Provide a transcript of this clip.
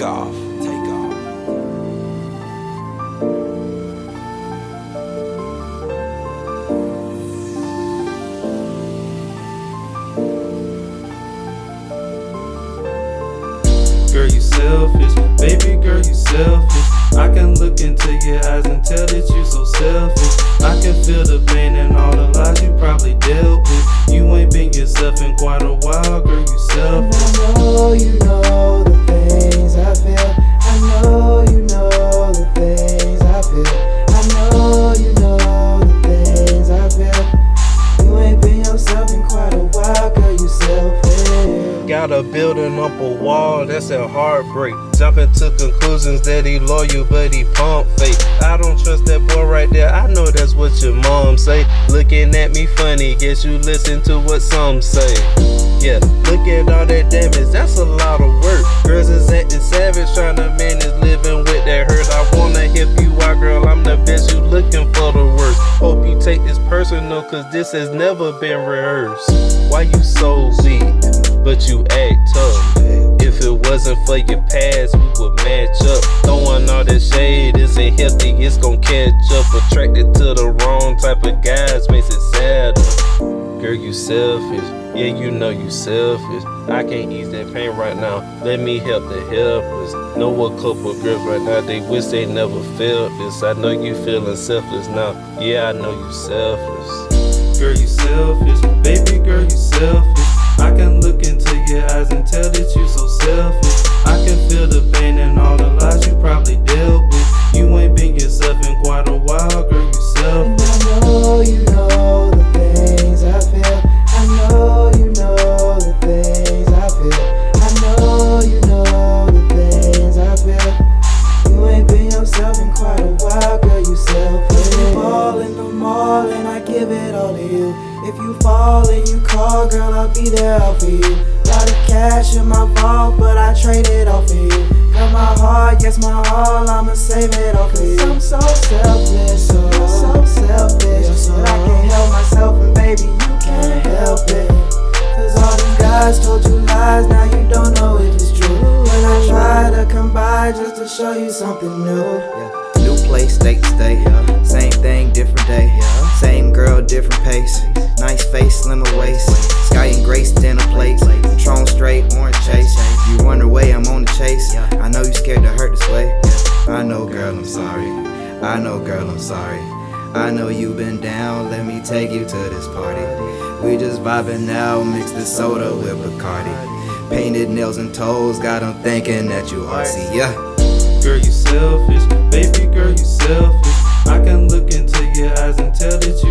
take off. Take off. Girl, you selfish, baby. gotta building up a wall, that's a heartbreak. Jumping to conclusions that he loyal, but he pump fake. I don't trust that boy right there, I know that's what your mom say. Looking at me funny, guess you listen to what some say. Yeah, look at all that damage, that's a lot of work. Girls is acting savage, cause this has never been rehearsed. Why you so weak, but you act tough? If it wasn't for your past, we would match up. Throwing all that shade isn't healthy, it's gon' catch up. Attracted to the wrong type of guys makes it. Girl, you selfish. Yeah, you know you selfish. I can't ease that pain right now. Let me help the helpless. Know a couple girls right now, they wish they never felt this. I know you feeling selfless now. Yeah, I know you selfless. Girl, you selfish. Baby girl, you selfish. I can look into your eyes and tell that you so selfish. Give it all to you. If you fall and you call, girl, I'll be there for you. Lot of cash in my vault, but I trade it all for you. Got my heart, yes, my all, I'ma save it all for you. I'm so selfless, so, so selfish. But I can't help myself, and baby, you can't help it. Cause all these guys told you lies, now you don't know if it's true. When I try to come by just to show you something new. Yeah. New place, state to state. Same thing, different day. Same girl, away, I'm on the chase. I know you scared to hurt this way. I know, girl, I'm sorry. I know, girl, I'm sorry. I know you've been down, let me take you to this party. We just vibing now, mix the soda with Bacardi. Painted nails and toes, got 'em thinking that you artsy, yeah. Girl, you selfish. Baby girl, you selfish. I can look into your eyes and tell that you